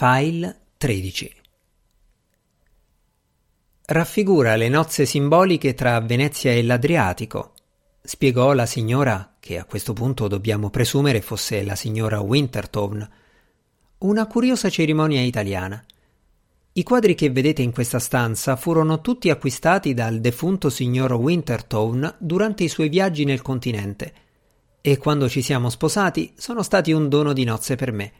File 13 Raffigura le nozze simboliche tra Venezia e l'Adriatico, spiegò la signora, che a questo punto dobbiamo presumere fosse la signora Wintertone. Una curiosa cerimonia italiana. I quadri che vedete in questa stanza furono tutti acquistati dal defunto signor Wintertone durante i suoi viaggi nel continente e quando ci siamo sposati sono stati un dono di nozze per me.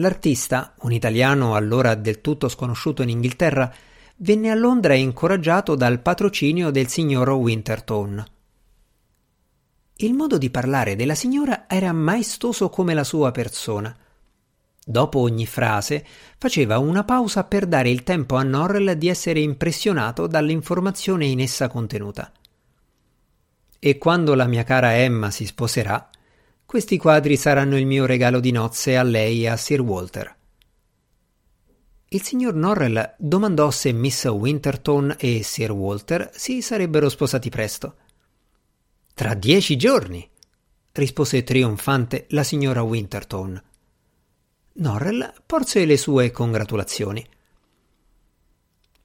L'artista, un italiano allora del tutto sconosciuto in Inghilterra, venne a Londra incoraggiato dal patrocinio del signor Wintertone. Il modo di parlare della signora era maestoso come la sua persona. Dopo ogni frase faceva una pausa per dare il tempo a Norrell di essere impressionato dall'informazione in essa contenuta. E quando la mia cara Emma si sposerà, questi quadri saranno il mio regalo di nozze a lei e a Sir Walter. Il signor Norrell domandò se Miss Winterton e Sir Walter si sarebbero sposati presto. Tra dieci giorni, rispose trionfante la signora Winterton. Norrell porse le sue congratulazioni.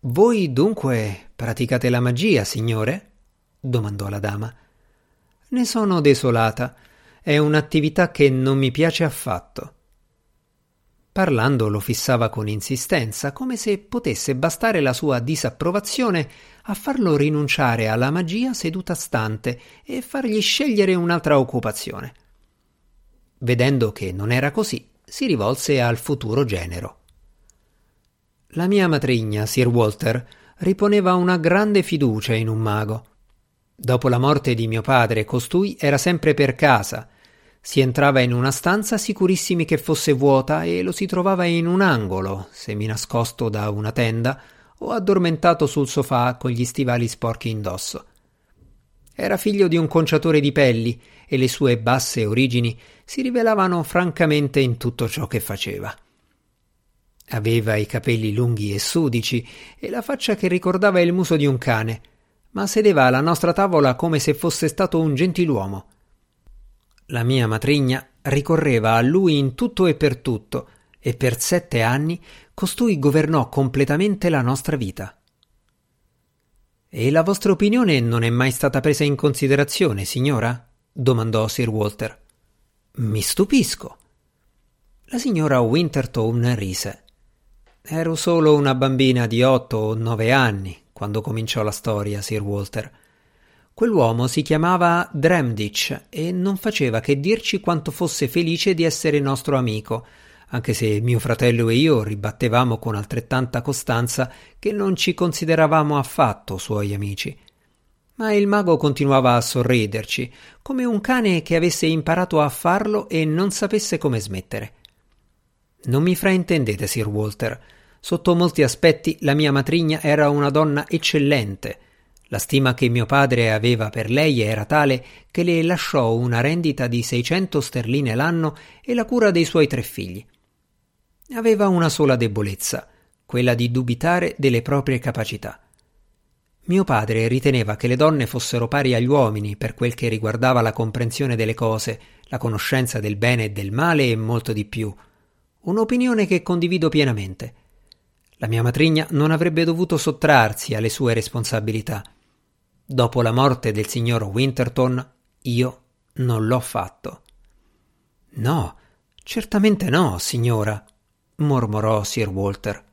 Voi dunque praticate la magia, signore? domandò la dama. Ne sono desolata. È un'attività che non mi piace affatto. Parlando lo fissava con insistenza, come se potesse bastare la sua disapprovazione a farlo rinunciare alla magia seduta stante e fargli scegliere un'altra occupazione. Vedendo che non era così, si rivolse al futuro genero. La mia matrigna, Sir Walter, riponeva una grande fiducia in un mago. Dopo la morte di mio padre, costui era sempre per casa, si entrava in una stanza sicurissimi che fosse vuota e lo si trovava in un angolo, semi nascosto da una tenda o addormentato sul sofà con gli stivali sporchi indosso. Era figlio di un conciatore di pelli e le sue basse origini si rivelavano francamente in tutto ciò che faceva. Aveva i capelli lunghi e sudici e la faccia che ricordava il muso di un cane, ma sedeva alla nostra tavola come se fosse stato un gentiluomo. La mia matrigna ricorreva a lui in tutto e per tutto, e per sette anni costui governò completamente la nostra vita. E la vostra opinione non è mai stata presa in considerazione, signora? domandò Sir Walter. Mi stupisco. La signora Wintertone rise. Ero solo una bambina di otto o nove anni quando cominciò la storia, Sir Walter. Quell'uomo si chiamava Dramditch e non faceva che dirci quanto fosse felice di essere nostro amico, anche se mio fratello e io ribattevamo con altrettanta costanza che non ci consideravamo affatto suoi amici. Ma il mago continuava a sorriderci, come un cane che avesse imparato a farlo e non sapesse come smettere. Non mi fraintendete, Sir Walter. Sotto molti aspetti la mia matrigna era una donna eccellente, la stima che mio padre aveva per lei era tale che le lasciò una rendita di 600 sterline l'anno e la cura dei suoi tre figli. Aveva una sola debolezza, quella di dubitare delle proprie capacità. Mio padre riteneva che le donne fossero pari agli uomini per quel che riguardava la comprensione delle cose, la conoscenza del bene e del male e molto di più. Un'opinione che condivido pienamente. La mia matrigna non avrebbe dovuto sottrarsi alle sue responsabilità. Dopo la morte del signor Winterton, io non l'ho fatto. No, certamente no, signora, mormorò Sir Walter.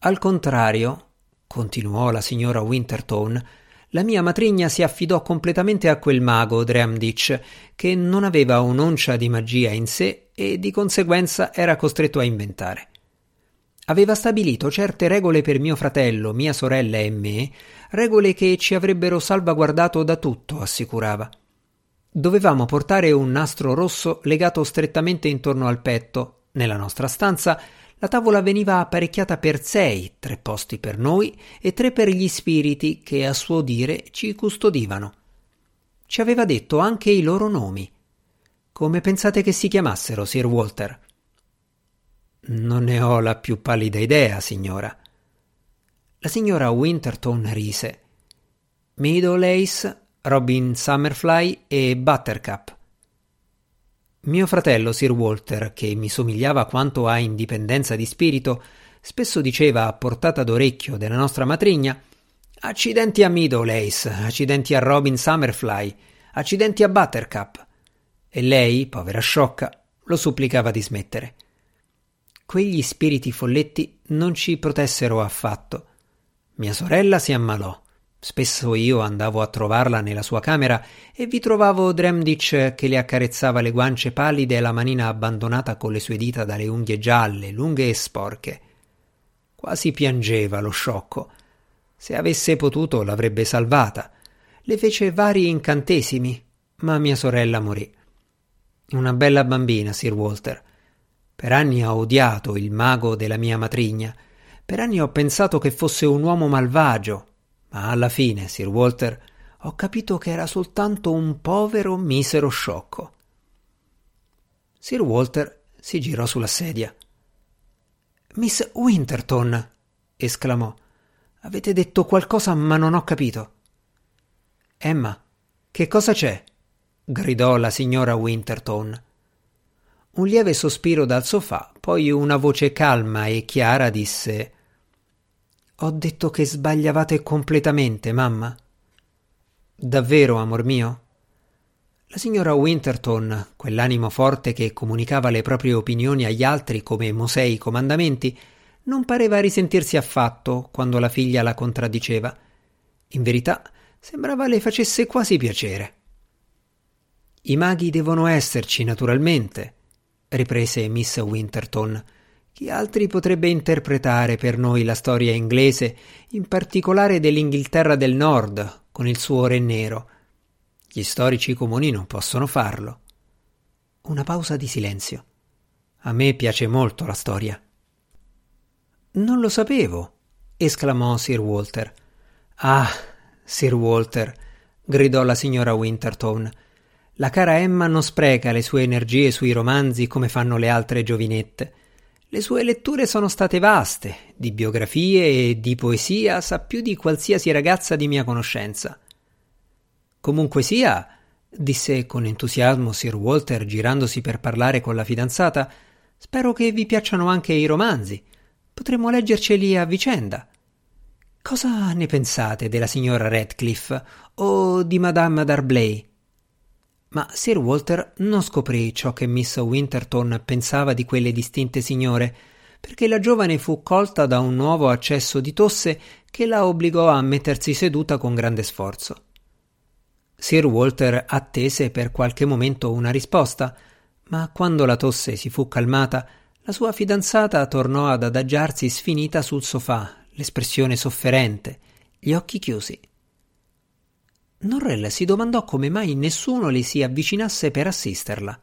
Al contrario, continuò la signora Winterton, la mia matrigna si affidò completamente a quel mago Dramditch, che non aveva un'oncia di magia in sé e di conseguenza era costretto a inventare. Aveva stabilito certe regole per mio fratello, mia sorella e me, regole che ci avrebbero salvaguardato da tutto, assicurava. Dovevamo portare un nastro rosso legato strettamente intorno al petto. Nella nostra stanza la tavola veniva apparecchiata per sei, tre posti per noi e tre per gli spiriti che a suo dire ci custodivano. Ci aveva detto anche i loro nomi. Come pensate che si chiamassero, Sir Walter? Non ne ho la più pallida idea, signora. La signora Winterton rise. Middle Ace, Robin Summerfly e Buttercup. Mio fratello Sir Walter, che mi somigliava quanto a indipendenza di spirito, spesso diceva a portata d'orecchio della nostra matrigna Accidenti a Meadowlace, accidenti a Robin Summerfly, accidenti a Buttercup. E lei, povera sciocca, lo supplicava di smettere. Quegli spiriti folletti non ci protessero affatto. Mia sorella si ammalò. Spesso io andavo a trovarla nella sua camera e vi trovavo Dremditch che le accarezzava le guance pallide e la manina abbandonata con le sue dita dalle unghie gialle, lunghe e sporche. Quasi piangeva lo sciocco. Se avesse potuto l'avrebbe salvata. Le fece vari incantesimi, ma mia sorella morì. Una bella bambina, Sir Walter. Per anni ho odiato il mago della mia matrigna. Per anni ho pensato che fosse un uomo malvagio, ma alla fine, Sir Walter, ho capito che era soltanto un povero, misero sciocco. Sir Walter si girò sulla sedia. Miss Winterton, esclamò. Avete detto qualcosa, ma non ho capito. Emma, che cosa c'è? gridò la signora Winterton. Un lieve sospiro dal sofà, poi una voce calma e chiara disse ho detto che sbagliavate completamente, mamma. Davvero, amor mio? La signora Winterton, quell'animo forte che comunicava le proprie opinioni agli altri come Mosè i comandamenti, non pareva risentirsi affatto quando la figlia la contraddiceva. In verità, sembrava le facesse quasi piacere. I maghi devono esserci, naturalmente, riprese Miss Winterton chi altri potrebbe interpretare per noi la storia inglese, in particolare dell'Inghilterra del Nord, con il suo re nero? Gli storici comuni non possono farlo. Una pausa di silenzio. A me piace molto la storia. Non lo sapevo, esclamò Sir Walter. Ah, Sir Walter, gridò la signora Winterton. La cara Emma non spreca le sue energie sui romanzi come fanno le altre giovinette. Le sue letture sono state vaste, di biografie e di poesia sa più di qualsiasi ragazza di mia conoscenza. Comunque sia, disse con entusiasmo Sir Walter girandosi per parlare con la fidanzata, spero che vi piacciono anche i romanzi. Potremmo leggerceli a vicenda. Cosa ne pensate della signora Radcliffe o di Madame Darblay? Ma Sir Walter non scoprì ciò che Miss Winterton pensava di quelle distinte signore, perché la giovane fu colta da un nuovo accesso di tosse che la obbligò a mettersi seduta con grande sforzo. Sir Walter attese per qualche momento una risposta, ma quando la tosse si fu calmata, la sua fidanzata tornò ad adagiarsi sfinita sul sofà, l'espressione sofferente, gli occhi chiusi. Norrella si domandò come mai nessuno le si avvicinasse per assisterla.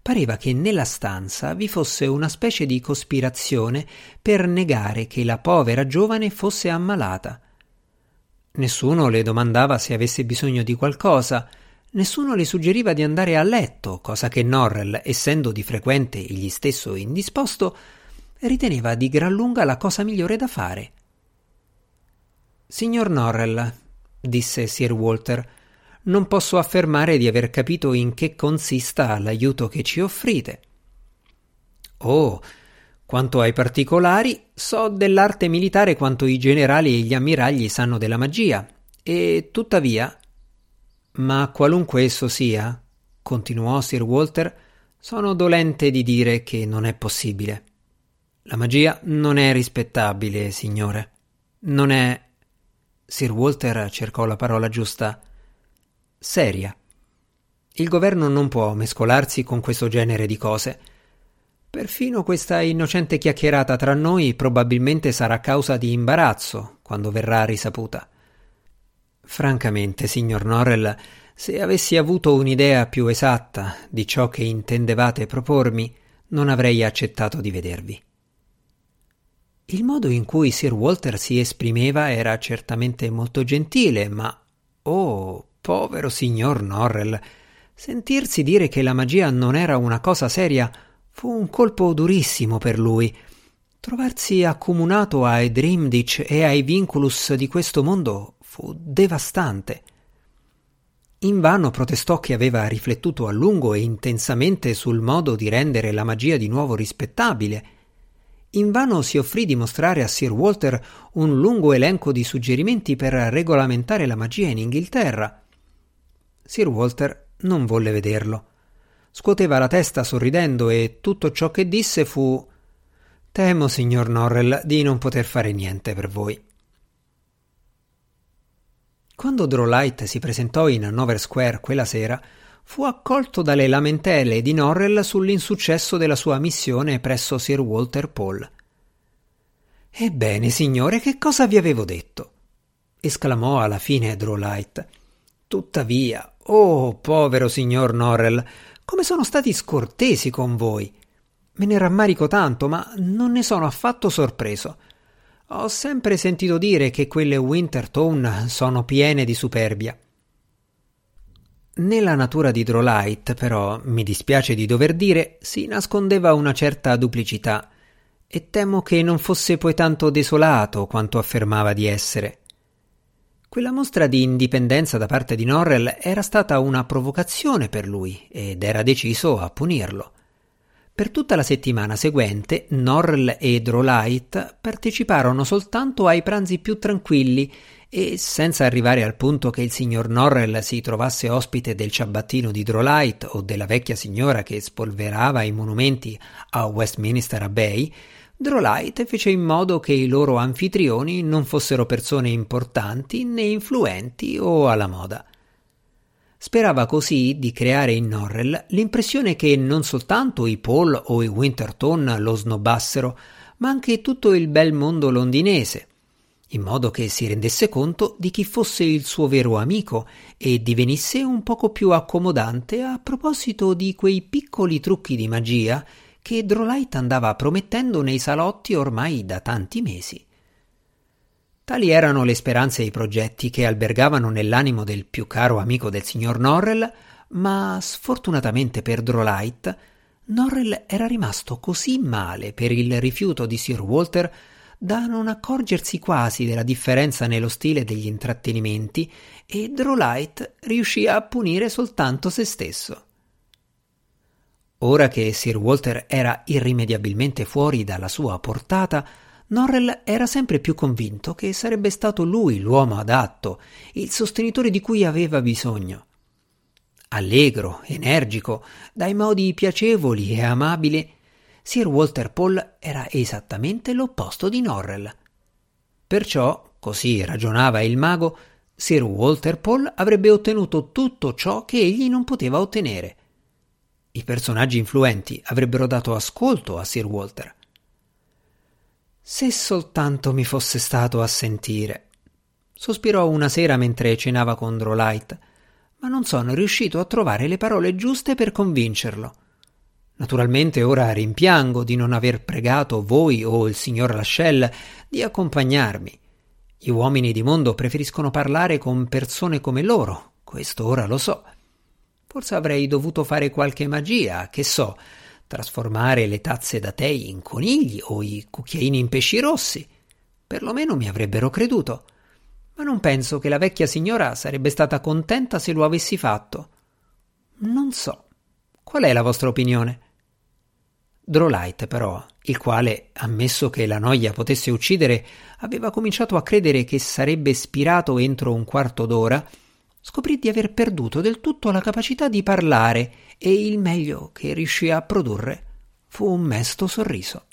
Pareva che nella stanza vi fosse una specie di cospirazione per negare che la povera giovane fosse ammalata. Nessuno le domandava se avesse bisogno di qualcosa, nessuno le suggeriva di andare a letto, cosa che Norrell, essendo di frequente egli stesso indisposto, riteneva di gran lunga la cosa migliore da fare. Signor Norrell, disse Sir Walter, non posso affermare di aver capito in che consista l'aiuto che ci offrite. Oh, quanto ai particolari, so dell'arte militare quanto i generali e gli ammiragli sanno della magia, e tuttavia. Ma qualunque esso sia, continuò Sir Walter, sono dolente di dire che non è possibile. La magia non è rispettabile, signore. Non è Sir Walter cercò la parola giusta. Seria. Il governo non può mescolarsi con questo genere di cose. Perfino questa innocente chiacchierata tra noi probabilmente sarà causa di imbarazzo quando verrà risaputa. Francamente, signor Norrell, se avessi avuto un'idea più esatta di ciò che intendevate propormi, non avrei accettato di vedervi. Il modo in cui Sir Walter si esprimeva era certamente molto gentile, ma oh, povero signor Norrell, sentirsi dire che la magia non era una cosa seria fu un colpo durissimo per lui. Trovarsi accomunato ai Dreamditch e ai Vinculus di questo mondo fu devastante. Invano protestò che aveva riflettuto a lungo e intensamente sul modo di rendere la magia di nuovo rispettabile. Invano si offrì di mostrare a Sir Walter un lungo elenco di suggerimenti per regolamentare la magia in Inghilterra. Sir Walter non volle vederlo. Scuoteva la testa sorridendo e tutto ciò che disse fu Temo, signor Norrell, di non poter fare niente per voi. Quando Drolight si presentò in Hanover Square quella sera, fu accolto dalle lamentele di Norrell sull'insuccesso della sua missione presso Sir Walter Paul. Ebbene, signore, che cosa vi avevo detto? esclamò alla fine Drolight. Tuttavia, oh povero signor Norrell, come sono stati scortesi con voi. Me ne rammarico tanto, ma non ne sono affatto sorpreso. Ho sempre sentito dire che quelle Wintertone sono piene di superbia. Nella natura di Drolight, però, mi dispiace di dover dire, si nascondeva una certa duplicità, e temo che non fosse poi tanto desolato quanto affermava di essere. Quella mostra di indipendenza da parte di Norrell era stata una provocazione per lui, ed era deciso a punirlo. Per tutta la settimana seguente Norrell e Drolight parteciparono soltanto ai pranzi più tranquilli e senza arrivare al punto che il signor Norrell si trovasse ospite del ciabattino di Drolight o della vecchia signora che spolverava i monumenti a Westminster Abbey, Drolight fece in modo che i loro anfitrioni non fossero persone importanti né influenti o alla moda. Sperava così di creare in Norrell l'impressione che non soltanto i Paul o i Winterton lo snobbassero, ma anche tutto il bel mondo londinese, in modo che si rendesse conto di chi fosse il suo vero amico e divenisse un poco più accomodante a proposito di quei piccoli trucchi di magia che Drolight andava promettendo nei salotti ormai da tanti mesi. Tali erano le speranze e i progetti che albergavano nell'animo del più caro amico del signor Norrell, ma sfortunatamente per Drolight, Norrell era rimasto così male per il rifiuto di Sir Walter da non accorgersi quasi della differenza nello stile degli intrattenimenti e Drolight riuscì a punire soltanto se stesso. Ora che Sir Walter era irrimediabilmente fuori dalla sua portata, Norrell era sempre più convinto che sarebbe stato lui l'uomo adatto, il sostenitore di cui aveva bisogno. Allegro, energico, dai modi piacevoli e amabili, Sir Walter Paul era esattamente l'opposto di Norrell. Perciò, così ragionava il mago, Sir Walter Paul avrebbe ottenuto tutto ciò che egli non poteva ottenere. I personaggi influenti avrebbero dato ascolto a Sir Walter. Se soltanto mi fosse stato a sentire. Sospirò una sera mentre cenava con Drolight, ma non sono riuscito a trovare le parole giuste per convincerlo. Naturalmente ora rimpiango di non aver pregato voi o il signor Lascelles di accompagnarmi. Gli uomini di mondo preferiscono parlare con persone come loro, questo ora lo so. Forse avrei dovuto fare qualche magia, che so, trasformare le tazze da tè in conigli o i cucchiaini in pesci rossi. Perlomeno mi avrebbero creduto. Ma non penso che la vecchia signora sarebbe stata contenta se lo avessi fatto. Non so. Qual è la vostra opinione? Drolight, però, il quale, ammesso che la noia potesse uccidere, aveva cominciato a credere che sarebbe spirato entro un quarto d'ora, scoprì di aver perduto del tutto la capacità di parlare e il meglio che riuscì a produrre fu un mesto sorriso.